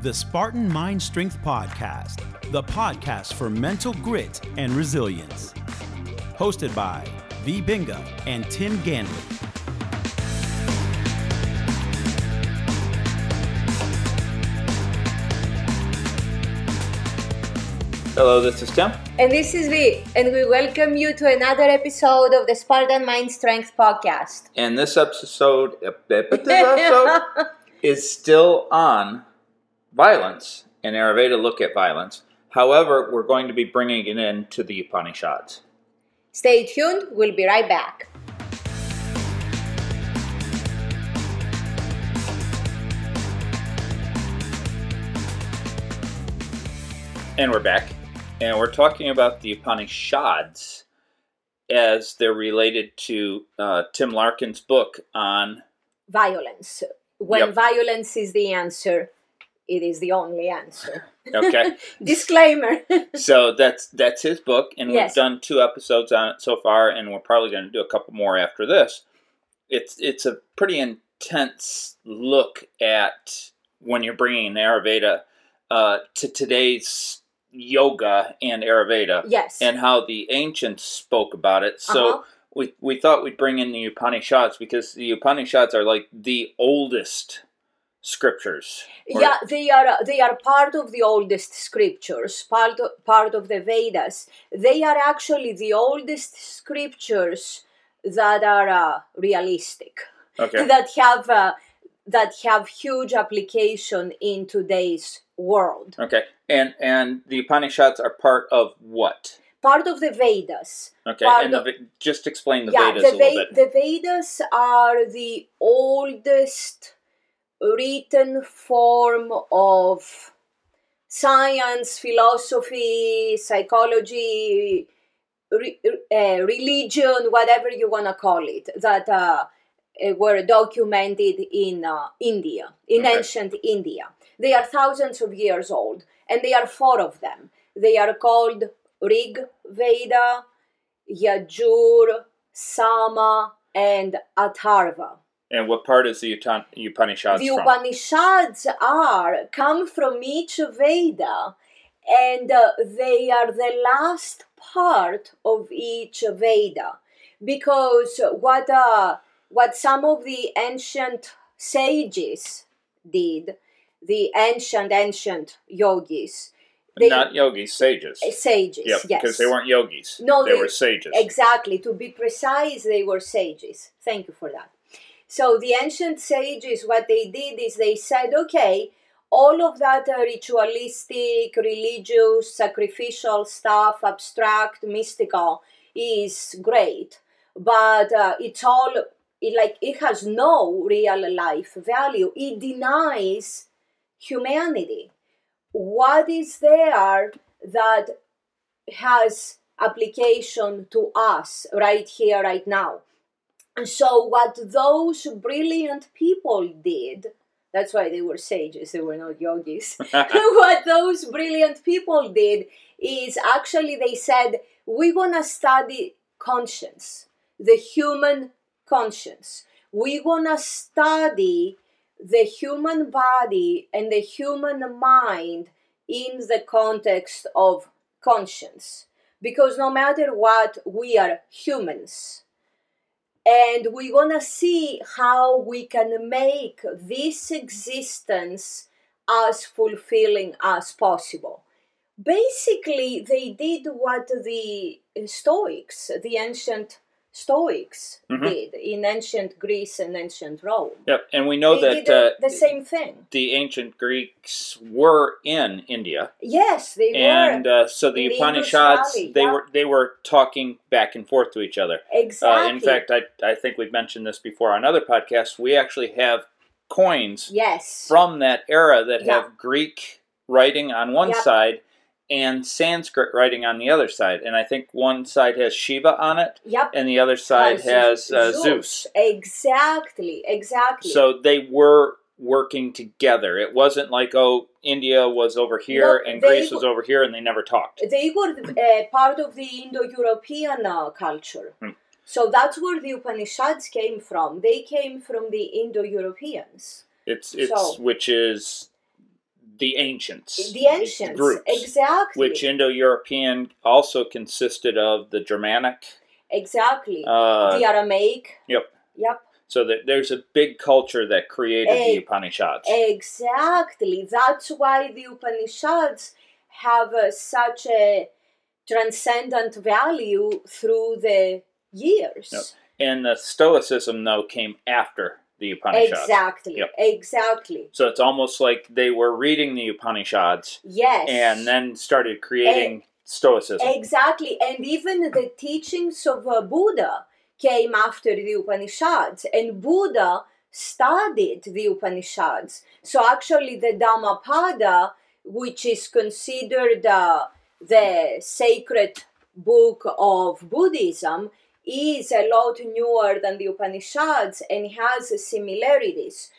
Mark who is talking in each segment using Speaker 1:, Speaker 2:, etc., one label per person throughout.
Speaker 1: the Spartan Mind Strength Podcast, the podcast for mental grit and resilience. Hosted by V. Binga and Tim Ganley.
Speaker 2: Hello, this is Tim.
Speaker 3: And this is V, and we welcome you to another episode of the Spartan Mind Strength Podcast.
Speaker 2: And this episode, this episode is still on violence and Ayurveda look at violence. However, we're going to be bringing it in to the Upanishads.
Speaker 3: Stay tuned, we'll be right back.
Speaker 2: And we're back. And we're talking about the Upanishads as they're related to uh, Tim Larkin's book on
Speaker 3: Violence. When
Speaker 2: Yep.
Speaker 3: violence is the answer, it is the only answer.
Speaker 2: okay.
Speaker 3: Disclaimer.
Speaker 2: so that's that's his book, and
Speaker 3: Yes.
Speaker 2: we've done two episodes on it so far, and we're probably going to do a couple more after this. It's it's a pretty intense look at when you're bringing Ayurveda uh, to today's yoga and Ayurveda,
Speaker 3: yes.
Speaker 2: and how the ancients spoke about it. So.
Speaker 3: Uh-huh.
Speaker 2: We, we thought we'd bring in the Upanishads because the Upanishads are like the oldest scriptures. Or-
Speaker 3: yeah, they are they are part of the oldest scriptures, part of, part of the Vedas. They are actually the oldest scriptures that are uh, realistic.
Speaker 2: Okay.
Speaker 3: that have uh, that have huge application in today's world.
Speaker 2: Okay. And and the Upanishads are part of what?
Speaker 3: Part of the Vedas.
Speaker 2: Okay, and
Speaker 3: of-
Speaker 2: Ve- just explain the
Speaker 3: yeah,
Speaker 2: Vedas
Speaker 3: the,
Speaker 2: a little
Speaker 3: Ve-
Speaker 2: bit.
Speaker 3: the Vedas are the oldest written form of science, philosophy, psychology, re- uh, religion, whatever you want to call it, that uh, uh, were documented in uh, India, in
Speaker 2: Okay.
Speaker 3: ancient India. They are thousands of years old, and there are four of them. They are called Rig Veda, Yajur, Sama, and Atharva.
Speaker 2: And what part is the Utan- Upanishads
Speaker 3: The
Speaker 2: from?
Speaker 3: Upanishads are come from each Veda, and uh, they are the last part of each Veda, because what uh, what some of the ancient sages did, the ancient ancient yogis, they,
Speaker 2: Not yogis, sages.
Speaker 3: sages,
Speaker 2: Yep,
Speaker 3: yes,
Speaker 2: because they weren't yogis.
Speaker 3: No,
Speaker 2: they,
Speaker 3: they-
Speaker 2: were sages.
Speaker 3: Exactly. To be precise, they were sages. Thank you for that. So the ancient sages, what they did is they said, okay, all of that uh, ritualistic, religious, sacrificial stuff, abstract, mystical, is great, but uh, it's all it, like it has no real life value. It denies humanity. What is there that has application to us right here, right now. And so, what those brilliant people did, that's why they were sages, they were not yogis. what those brilliant people did is actually they said, We're gonna study conscience, the human conscience. We're gonna study the human body and the human mind in the context of conscience because no matter what we are humans and we're gonna see how we can make this existence as fulfilling as possible. Basically they did what the stoics the ancient stoics
Speaker 2: Mhm.
Speaker 3: did in ancient greece and ancient rome
Speaker 2: Yep, and we know
Speaker 3: they
Speaker 2: that
Speaker 3: did
Speaker 2: uh,
Speaker 3: the same thing
Speaker 2: the ancient Greeks were in India,
Speaker 3: yes they
Speaker 2: and
Speaker 3: were
Speaker 2: uh, so the
Speaker 3: the
Speaker 2: Upanishads
Speaker 3: Valley,
Speaker 2: they
Speaker 3: yeah.
Speaker 2: were they were talking back and forth to each other.
Speaker 3: exactly
Speaker 2: Uh, in fact, I I think we've mentioned this before on other podcasts. We actually have coins
Speaker 3: yes
Speaker 2: from that era that
Speaker 3: Yeah.
Speaker 2: have Greek writing on one
Speaker 3: Yep.
Speaker 2: side and Sanskrit writing on the other side. And I think one side has Shiva on it,
Speaker 3: yep
Speaker 2: and the other side has uh, Zeus.
Speaker 3: exactly exactly
Speaker 2: So they were working together. It wasn't like oh India was over here
Speaker 3: No,
Speaker 2: and Greece
Speaker 3: w-
Speaker 2: was over here and they never talked.
Speaker 3: they were uh, part of the Indo-European uh, culture.
Speaker 2: Hmm.
Speaker 3: So that's where the Upanishads came from. They came from the Indo-Europeans.
Speaker 2: It's it's
Speaker 3: So-
Speaker 2: which is the ancients.
Speaker 3: the ancients,
Speaker 2: groups,
Speaker 3: exactly,
Speaker 2: which Indo-European also consisted of the Germanic,
Speaker 3: exactly,
Speaker 2: uh,
Speaker 3: the Aramaic.
Speaker 2: yep.
Speaker 3: Yep.
Speaker 2: So that there's a big culture that created the
Speaker 3: Eh,
Speaker 2: Upanishads.
Speaker 3: Exactly. That's why the Upanishads have uh, such a transcendent value through the years.
Speaker 2: Yep. and the Stoicism though came after the Upanishads.
Speaker 3: Exactly.
Speaker 2: Yep.
Speaker 3: Exactly.
Speaker 2: So it's almost like they were reading the Upanishads
Speaker 3: Yes.
Speaker 2: and then started creating Stoicism.
Speaker 3: Exactly. And even the teachings of uh, Buddha came after the Upanishads, and Buddha studied the Upanishads. So actually, the Dhammapada, which is considered uh, the sacred book of Buddhism, is a lot newer than the Upanishads and has similarities.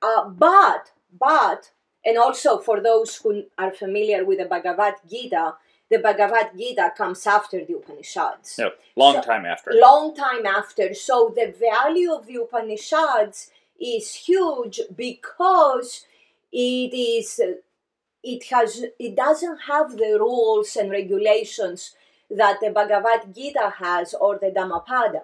Speaker 3: Uh, but, but, and also for those who are familiar with the Bhagavad Gita, the Bhagavad Gita comes after the Upanishads.
Speaker 2: No, Long
Speaker 3: So-
Speaker 2: time after.
Speaker 3: Long time after. So the value of the Upanishads is huge because it is it has it doesn't have the rules and regulations that the Bhagavad Gita has or the Dhammapada.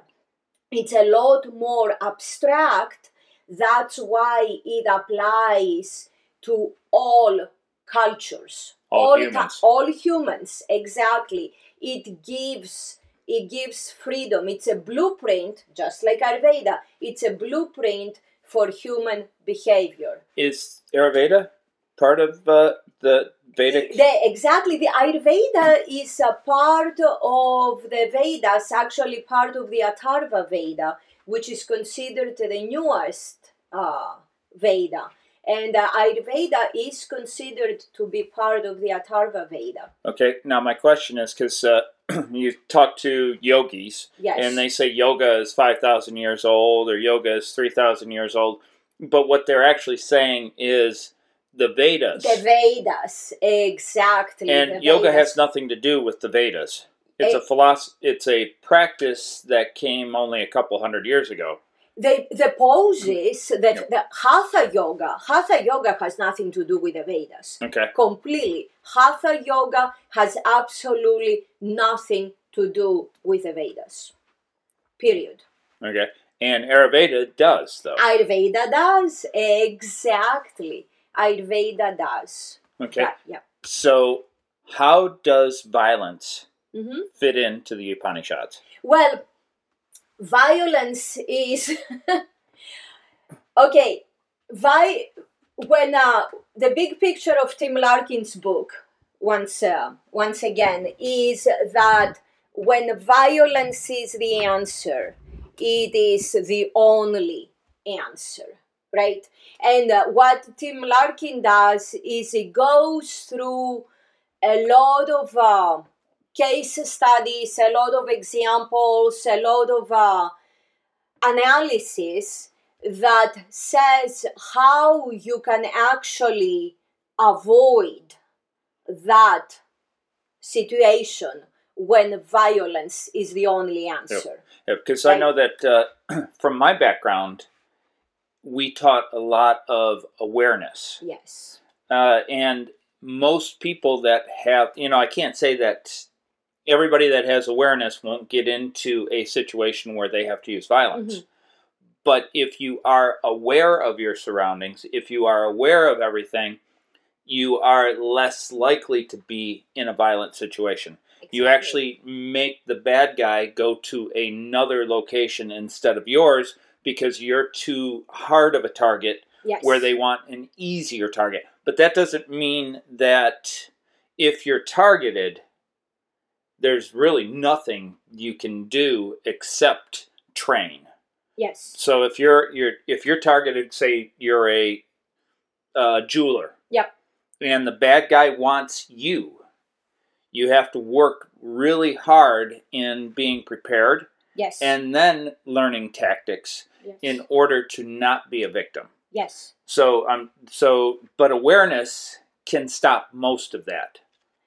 Speaker 3: It's a lot more abstract. That's why it applies to all cultures.
Speaker 2: All
Speaker 3: ti-
Speaker 2: humans.
Speaker 3: all humans, exactly. It gives it gives freedom. It's a blueprint, just like Ayurveda. It's a blueprint for human behavior.
Speaker 2: Is Ayurveda part of uh, the Vedic?
Speaker 3: The, exactly, the Ayurveda is a part of the Vedas, actually part of the Atharva Veda, which is considered the newest uh, Veda. And uh, Ayurveda is considered to be part of the Atharva Veda.
Speaker 2: Okay, now my question is because uh, you talk to yogis
Speaker 3: Yes.
Speaker 2: and they say yoga is 5,000 years old or yoga is 3,000 years old, but what they're actually saying is the Vedas.
Speaker 3: the Vedas, exactly.
Speaker 2: and yoga
Speaker 3: Vedas.
Speaker 2: has nothing to do with the Vedas. It's a
Speaker 3: Eh.
Speaker 2: philosophy. It's a practice that came only a couple hundred years ago.
Speaker 3: the the poses that
Speaker 2: Yep.
Speaker 3: the hatha yoga hatha yoga has nothing to do with the vedas
Speaker 2: Okay.
Speaker 3: completely hatha yoga has absolutely nothing to do with the vedas period
Speaker 2: Okay. And Ayurveda does though.
Speaker 3: ayurveda does exactly ayurveda does
Speaker 2: Okay.
Speaker 3: yeah, yeah.
Speaker 2: So, how does violence
Speaker 3: hmm
Speaker 2: fit into the Upanishads?
Speaker 3: Well, violence is okay. Vi- when uh, the big picture of Tim Larkin's book, once uh, once again, is that when violence is the answer, it is the only answer, right? And uh, what Tim Larkin does is he goes through a lot of uh, case studies, a lot of examples, a lot of uh, analysis that says how you can actually avoid that situation when violence is the only answer.
Speaker 2: Because I
Speaker 3: Right.
Speaker 2: know that uh, from my background, we taught a lot of awareness.
Speaker 3: Yes.
Speaker 2: Uh, and most people that have, you know, I can't say that everybody that has awareness won't get into a situation where they have to use violence. But if you are aware of your surroundings, if you are aware of everything, you are less likely to be in a violent situation. You actually make the bad guy go to another location instead of yours because you're too hard of a target
Speaker 3: yes.
Speaker 2: where they want an easier target. But that doesn't mean that if you're targeted, there's really nothing you can do except train.
Speaker 3: yes.
Speaker 2: So if you're you're if you're targeted, say you're a uh, jeweler,
Speaker 3: Yep.
Speaker 2: and the bad guy wants you, you have to work really hard in being prepared
Speaker 3: Yes.
Speaker 2: and then learning tactics
Speaker 3: yes.
Speaker 2: in order to not be a victim.
Speaker 3: yes.
Speaker 2: So um so but awareness can stop most of that.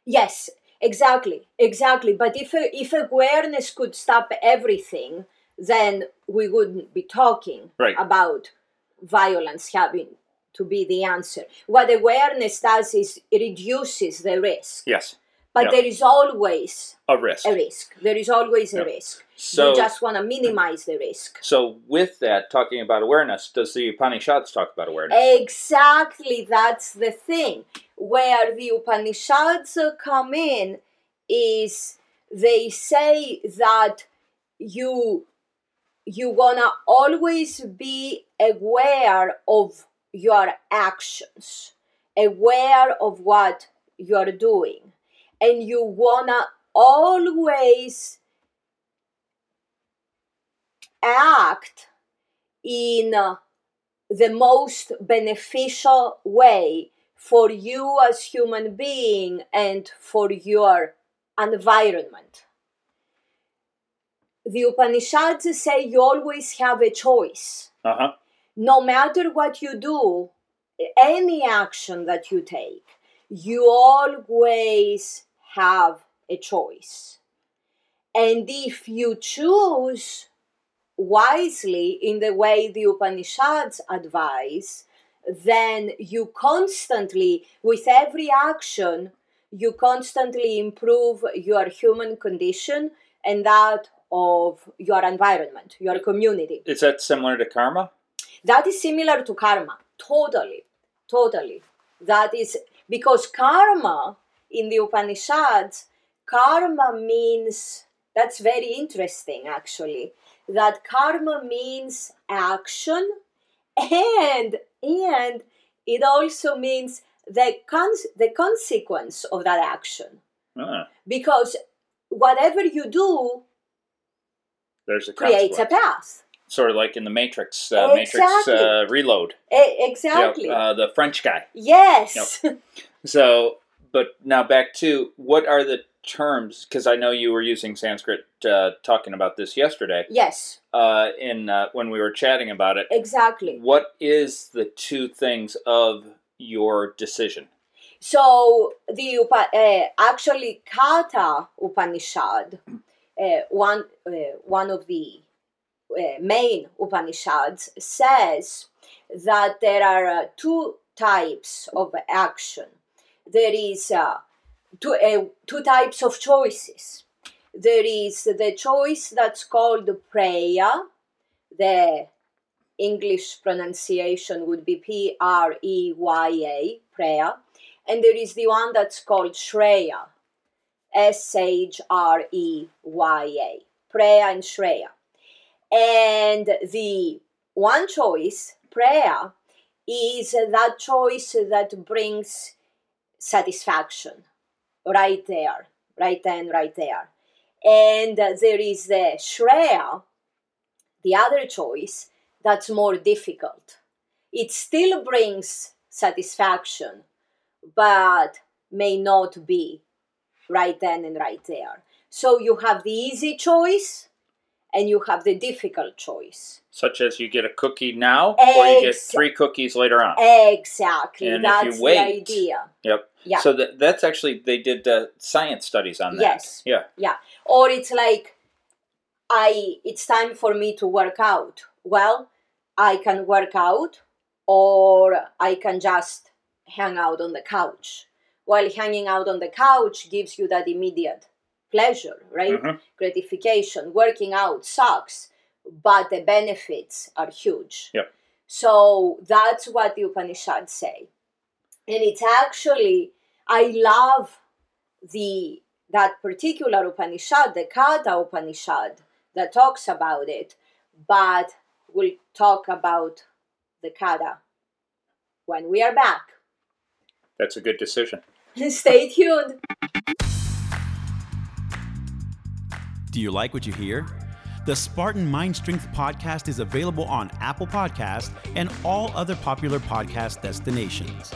Speaker 3: Yes, exactly, exactly. But if if awareness could stop everything, then we wouldn't be talking
Speaker 2: Right.
Speaker 3: about violence having to be the answer. What awareness does is it reduces the risk.
Speaker 2: Yes.
Speaker 3: But
Speaker 2: Yeah.
Speaker 3: there is always
Speaker 2: A risk.
Speaker 3: a risk. There is always a
Speaker 2: Yeah.
Speaker 3: risk.
Speaker 2: So-
Speaker 3: you just want to minimize the risk.
Speaker 2: So, with that, talking about awareness, does the Upanishads talk about awareness?
Speaker 3: Exactly, that's the thing. Where the Upanishads come in is they say that you you wanna always be aware of your actions, aware of what you're doing, and you wanna always act in the most beneficial way for you as human being and for your environment the upanishads say you always have a choice
Speaker 2: Uh huh.
Speaker 3: no matter what you do any action that you take you always have a choice and if you choose wisely in the way the Upanishads advise, then you constantly, with every action, you constantly improve your human condition and that of your environment, your community.
Speaker 2: Is that similar to karma?
Speaker 3: That is similar to karma. Totally. Totally. That is because karma in the Upanishads, karma means that's very interesting actually. That karma means action and and it also means the cons- the consequence of that action.
Speaker 2: Ah,
Speaker 3: Because whatever you do
Speaker 2: there's a
Speaker 3: creates a path.
Speaker 2: Sort of like in the Matrix, uh, Matrix uh, Reload.
Speaker 3: E-
Speaker 2: Yep,
Speaker 3: exactly.
Speaker 2: uh, the French guy.
Speaker 3: yes.
Speaker 2: So, but now back to what are the terms? Because I know you were using Sanskrit uh, talking about this yesterday.
Speaker 3: yes.
Speaker 2: Uh, in uh, when we were chatting about it,
Speaker 3: Exactly.
Speaker 2: what is the two things of your decision?
Speaker 3: So the uh, actually Katha Upanishad, uh, one uh, one of the uh, main Upanishads says that there are uh, two types of action. There is uh, two uh, two types of choices. There is the choice that's called preya. The English pronunciation would be P R E Y A, preya. and there is the one that's called Shreya, S H R E Y A, preya and Shreya. And the one choice, preya, is that choice that brings satisfaction right there, right then, right there. And there is the Shreya, the other choice, that's more difficult. It still brings satisfaction, but may not be right then and right there. So you have the easy choice and you have the difficult choice.
Speaker 2: Such as you get a cookie now, or you get three cookies later on.
Speaker 3: Exactly.
Speaker 2: And if you wait-
Speaker 3: the idea.
Speaker 2: Yep.
Speaker 3: Yeah.
Speaker 2: So that, that's actually they did uh, science studies on that.
Speaker 3: Yes.
Speaker 2: Yeah.
Speaker 3: Yeah. Or it's like I it's time for me to work out. Well, I can work out or I can just hang out on the couch. While hanging out on the couch gives you that immediate pleasure, right?
Speaker 2: Mhm.
Speaker 3: Gratification. Working out sucks, but the benefits are huge.
Speaker 2: Yep.
Speaker 3: So that's what the Upanishads say. And it's actually I love the that particular Upanishad, the Katha Upanishad, that talks about it, but we'll talk about the Katha when we are back.
Speaker 2: That's a good decision.
Speaker 3: Stay tuned.
Speaker 1: Do you like what you hear? The Spartan Mind Strength podcast is available on Apple Podcasts and all other popular podcast destinations.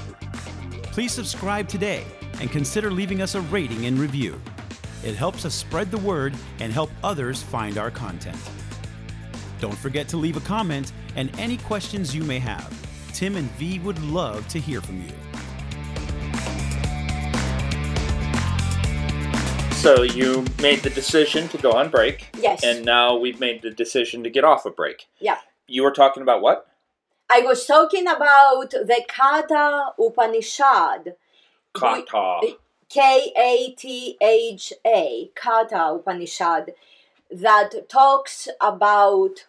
Speaker 1: Please subscribe today and consider leaving us a rating and review. It helps us spread the word and help others find our content. Don't forget to leave a comment and any questions you may have. Tim and V would love to hear from you.
Speaker 2: So you made the decision to go on break,
Speaker 3: Yes.
Speaker 2: and now we've made the decision to get off a break.
Speaker 3: yeah.
Speaker 2: You were talking about what?
Speaker 3: I was talking about the Katha Upanishad.
Speaker 2: Kata.
Speaker 3: K A T H A, Katha Upanishad, that talks about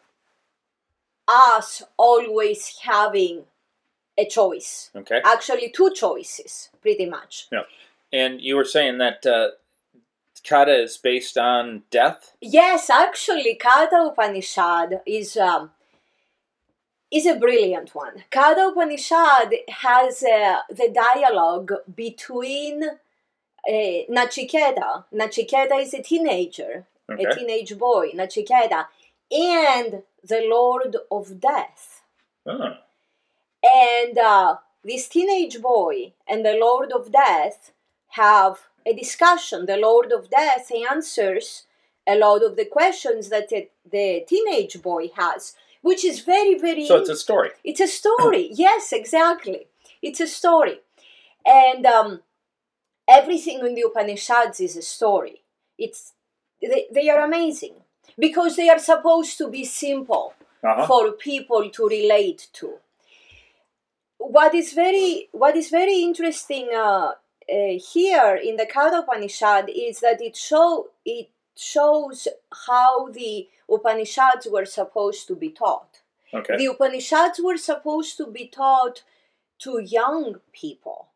Speaker 3: us always having a choice.
Speaker 2: Okay.
Speaker 3: Actually, two choices, pretty much. Yeah.
Speaker 2: And you were saying that uh, kata is based on death.
Speaker 3: Yes, actually, Katha Upanishad is um, is a brilliant one. Katha Upanishad has uh, the dialogue between uh, Nachiketa. Nachiketa is a teenager,
Speaker 2: Okay.
Speaker 3: a teenage boy, Nachiketa, and the Lord of Death.
Speaker 2: Oh.
Speaker 3: And uh, this teenage boy and the Lord of Death have a discussion. The Lord of Death answers a lot of the questions that the, the teenage boy has, which is very, very.
Speaker 2: So it's a story.
Speaker 3: It's a story. yes, exactly. It's a story. And um, everything in the Upanishads is a story. It's they, they are amazing because they are supposed to be simple
Speaker 2: Uh-huh.
Speaker 3: for people to relate to. What is very what is very interesting uh, uh, here in the Katha Upanishad is that it show it shows how the Upanishads were supposed to be taught.
Speaker 2: Okay.
Speaker 3: The Upanishads were supposed to be taught to young people,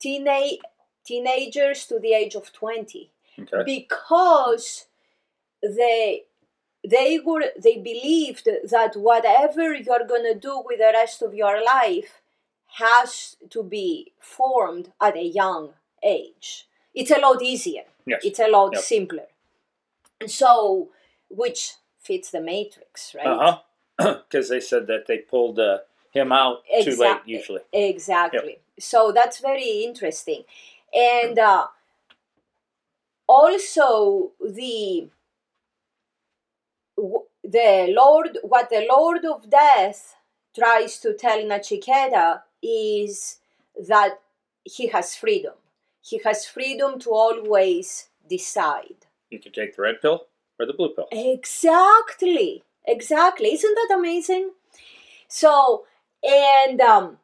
Speaker 3: teenage teenagers to the age of twenty
Speaker 2: Okay.
Speaker 3: because they they were they believed that whatever you're gonna do with the rest of your life has to be formed at a young age. It's a lot easier.
Speaker 2: Yes.
Speaker 3: It's a lot
Speaker 2: Yep.
Speaker 3: simpler. So, which fits the matrix, right?
Speaker 2: Uh huh. Because they said that they pulled uh, him out too late, usually.
Speaker 3: Exactly. So that's very interesting. And uh, also the w- the Lord, what the Lord of Death tries to tell Nachiketa is that he has freedom. He has freedom to always decide.
Speaker 2: You could take the red pill or the blue pill.
Speaker 3: Exactly. Exactly. Isn't that amazing? So, and um,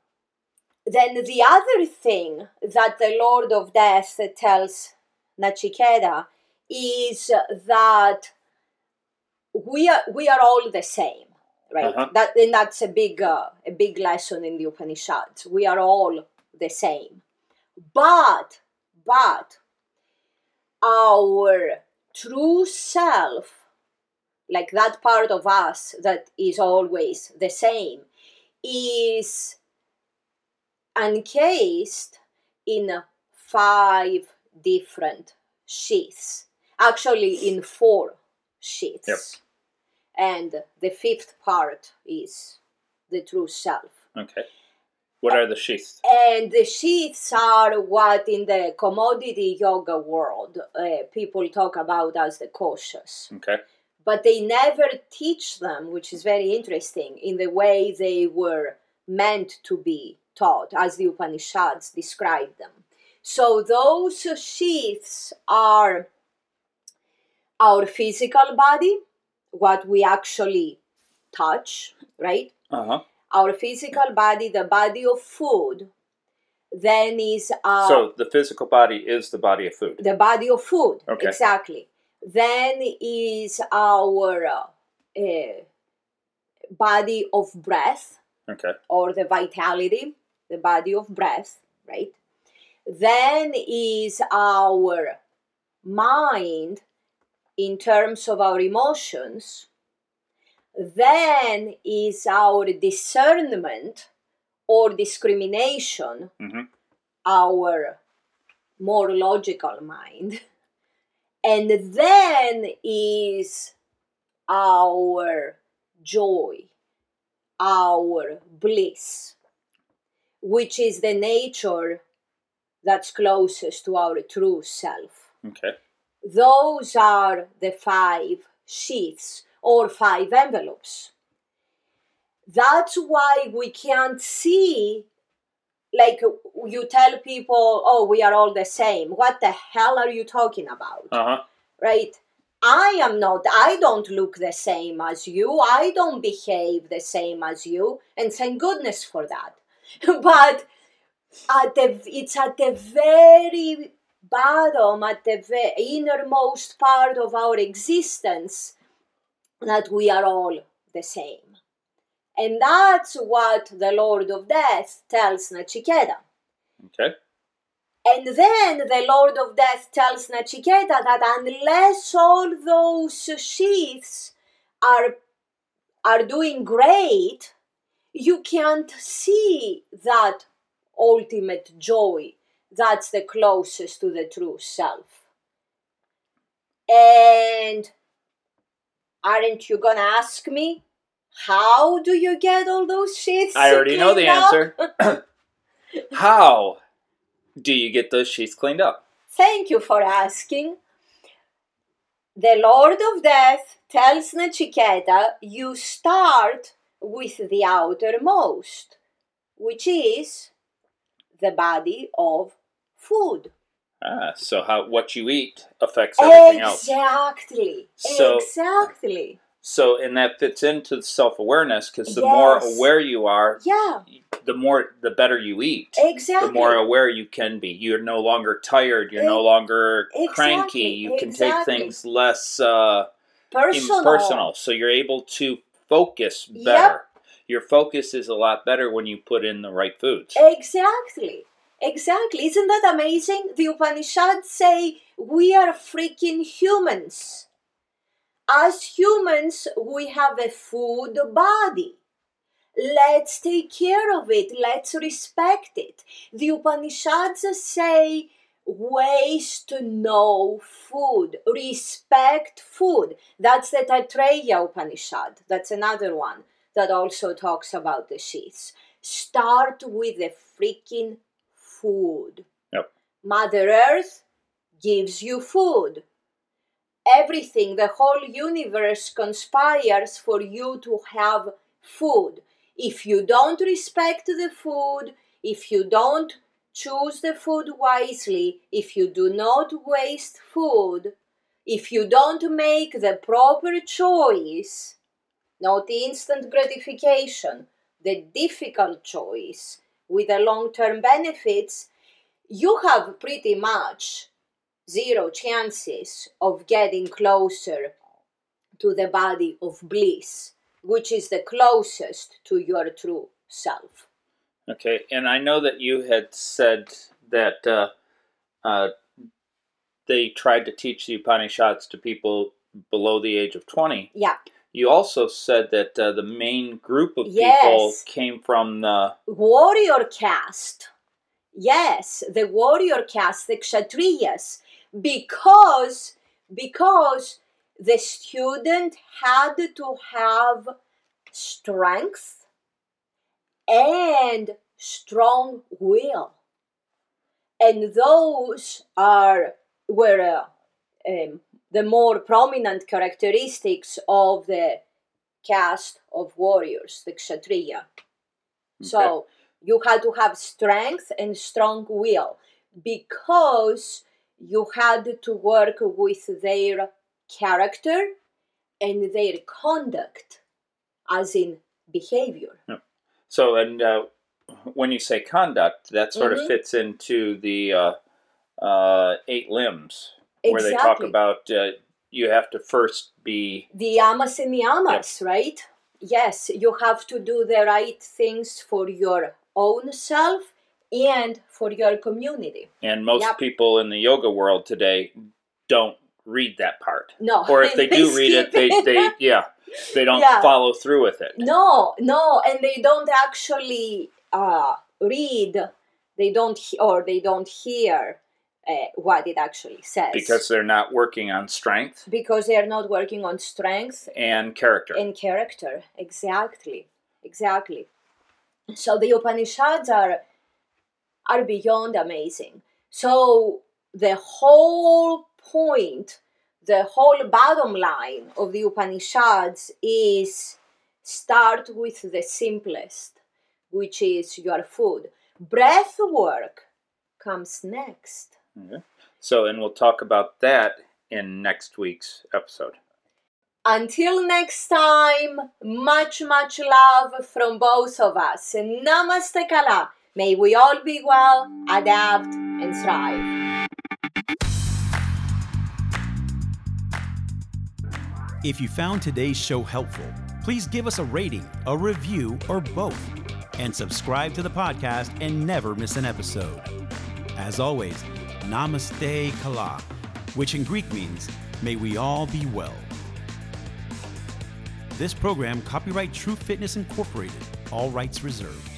Speaker 3: then the other thing that the Lord of Death tells Nachiketa is that we are we are all the same, right?
Speaker 2: Uh-huh.
Speaker 3: That and that's a big uh, a big lesson in the Upanishads. We are all the same, but but our true self like that part of us that is always the same is encased in five different sheaths actually in four sheaths
Speaker 2: Yep.
Speaker 3: and the fifth part is the true self
Speaker 2: Okay. What are the sheaths?
Speaker 3: and the sheaths are what in the commodity yoga world uh, people talk about as the koshas
Speaker 2: Okay.
Speaker 3: but they never teach them, which is very interesting, in the way they were meant to be taught, as the Upanishads describe them. So those sheaths are our physical body, what we actually touch, right?
Speaker 2: Uh huh.
Speaker 3: Our physical body, the body of food, then is our
Speaker 2: so the physical body is the body of food.
Speaker 3: the body of food
Speaker 2: Okay.
Speaker 3: exactly then is our uh, uh, body of breath
Speaker 2: Okay.
Speaker 3: or the vitality the body of breath right then is our mind in terms of our emotions then is our discernment or discrimination
Speaker 2: Mhm.
Speaker 3: our more logical mind. And then is our joy, our bliss, which is the nature that's closest to our true self.
Speaker 2: Okay.
Speaker 3: Those are the five sheaths or five envelopes. That's why we can't see, like you tell people, oh, we are all the same. What the hell are you talking about?
Speaker 2: Uh huh.
Speaker 3: Right? I am not, I don't look the same as you, I don't behave the same as you, and thank goodness for that. but at the, it's at the very bottom, at the ve- innermost part of our existence, that we are all the same. And that's what the Lord of Death tells Nachiketa.
Speaker 2: Okay.
Speaker 3: And then the Lord of Death tells Nachiketa that unless all those sheaths are, are doing great, you can't see that ultimate joy that's the closest to the true self. And aren't you gonna ask me, how do you get all those sheaths?
Speaker 2: I already know the
Speaker 3: up?
Speaker 2: answer. How do you get those sheets cleaned up?
Speaker 3: Thank you for asking. The Lord of Death tells Nachiketa, you start with the outermost, which is the body of food.
Speaker 2: Ah, so how what you eat affects everything else.
Speaker 3: Exactly.
Speaker 2: So-
Speaker 3: exactly.
Speaker 2: So, and that fits into the self awareness because the more aware you are,
Speaker 3: Yeah,
Speaker 2: the more the better you eat.
Speaker 3: exactly.
Speaker 2: The more aware you can be. You're no longer tired. You're no
Speaker 3: E-
Speaker 2: longer
Speaker 3: exactly,
Speaker 2: cranky. You can
Speaker 3: exactly.
Speaker 2: take things less uh,
Speaker 3: personal.
Speaker 2: impersonal. So you're able to focus better.
Speaker 3: Yep.
Speaker 2: better. Your focus is a lot better when you put in the right foods.
Speaker 3: Exactly. Exactly. Isn't that amazing? The Upanishads say we are freaking humans. As humans, we have a food body. Let's take care of it. Let's respect it. The Upanishads say waste no food. Respect food. That's the Taittiriya Upanishad. That's another one that also talks about the sheaths. Start with the freaking food.
Speaker 2: Yep.
Speaker 3: Mother Earth gives you food. Everything, the whole universe conspires for you to have food. If you don't respect the food, if you don't choose the food wisely, if you do not waste food, if you don't make the proper choice, not the instant gratification, the difficult choice with the long term benefits, you have pretty much zero chances of getting closer to the body of bliss, which is the closest to your true self.
Speaker 2: Okay, and I know that you had said that uh, uh, they tried to teach the Upanishads to people below the age of 20.
Speaker 3: Yeah,
Speaker 2: You also said that uh, the main group of people
Speaker 3: Yes.
Speaker 2: came from the.
Speaker 3: warrior caste. Yes, the warrior caste, the kshatriyas, because because the student had to have strength and strong will, and those are were uh, um, the more prominent characteristics of the caste of warriors, the kshatriya. So you had to have strength and strong will because you had to work with their character and their conduct, as in behavior.
Speaker 2: So, and uh, when you say conduct, that sort of
Speaker 3: Mhm.
Speaker 2: fits into the uh, uh, eight limbs, where they talk about uh, you have to first be.
Speaker 3: the yamas and niyamas, right? Yes, you have to do the right things for your own self and for your community.
Speaker 2: And most
Speaker 3: Yep.
Speaker 2: people in the yoga world today don't read that part.
Speaker 3: No,
Speaker 2: Or if they do read it, they, they yeah, they don't
Speaker 3: Yeah.
Speaker 2: follow through with it.
Speaker 3: No, no, and they don't actually uh, read. They don't, or they don't hear uh, what it actually says
Speaker 2: Because they're not working on strength
Speaker 3: because they are not working on strength
Speaker 2: and character.
Speaker 3: and character. Exactly, exactly. So the Upanishads are are beyond amazing. So the whole point, the whole bottom line of the Upanishads is start with the simplest, which is your food. Breath work comes next.
Speaker 2: So, and we'll talk about that in next week's episode.
Speaker 3: Until next time, much, much love from both of us. Namaste Kala. May we all be well, adapt, and thrive.
Speaker 1: If you found today's show helpful, please give us a rating, a review, or both, and subscribe to the podcast and never miss an episode. As always, Namaste Kala, which in Greek means, may we all be well. This program, copyright True Fitness Incorporated, all rights reserved.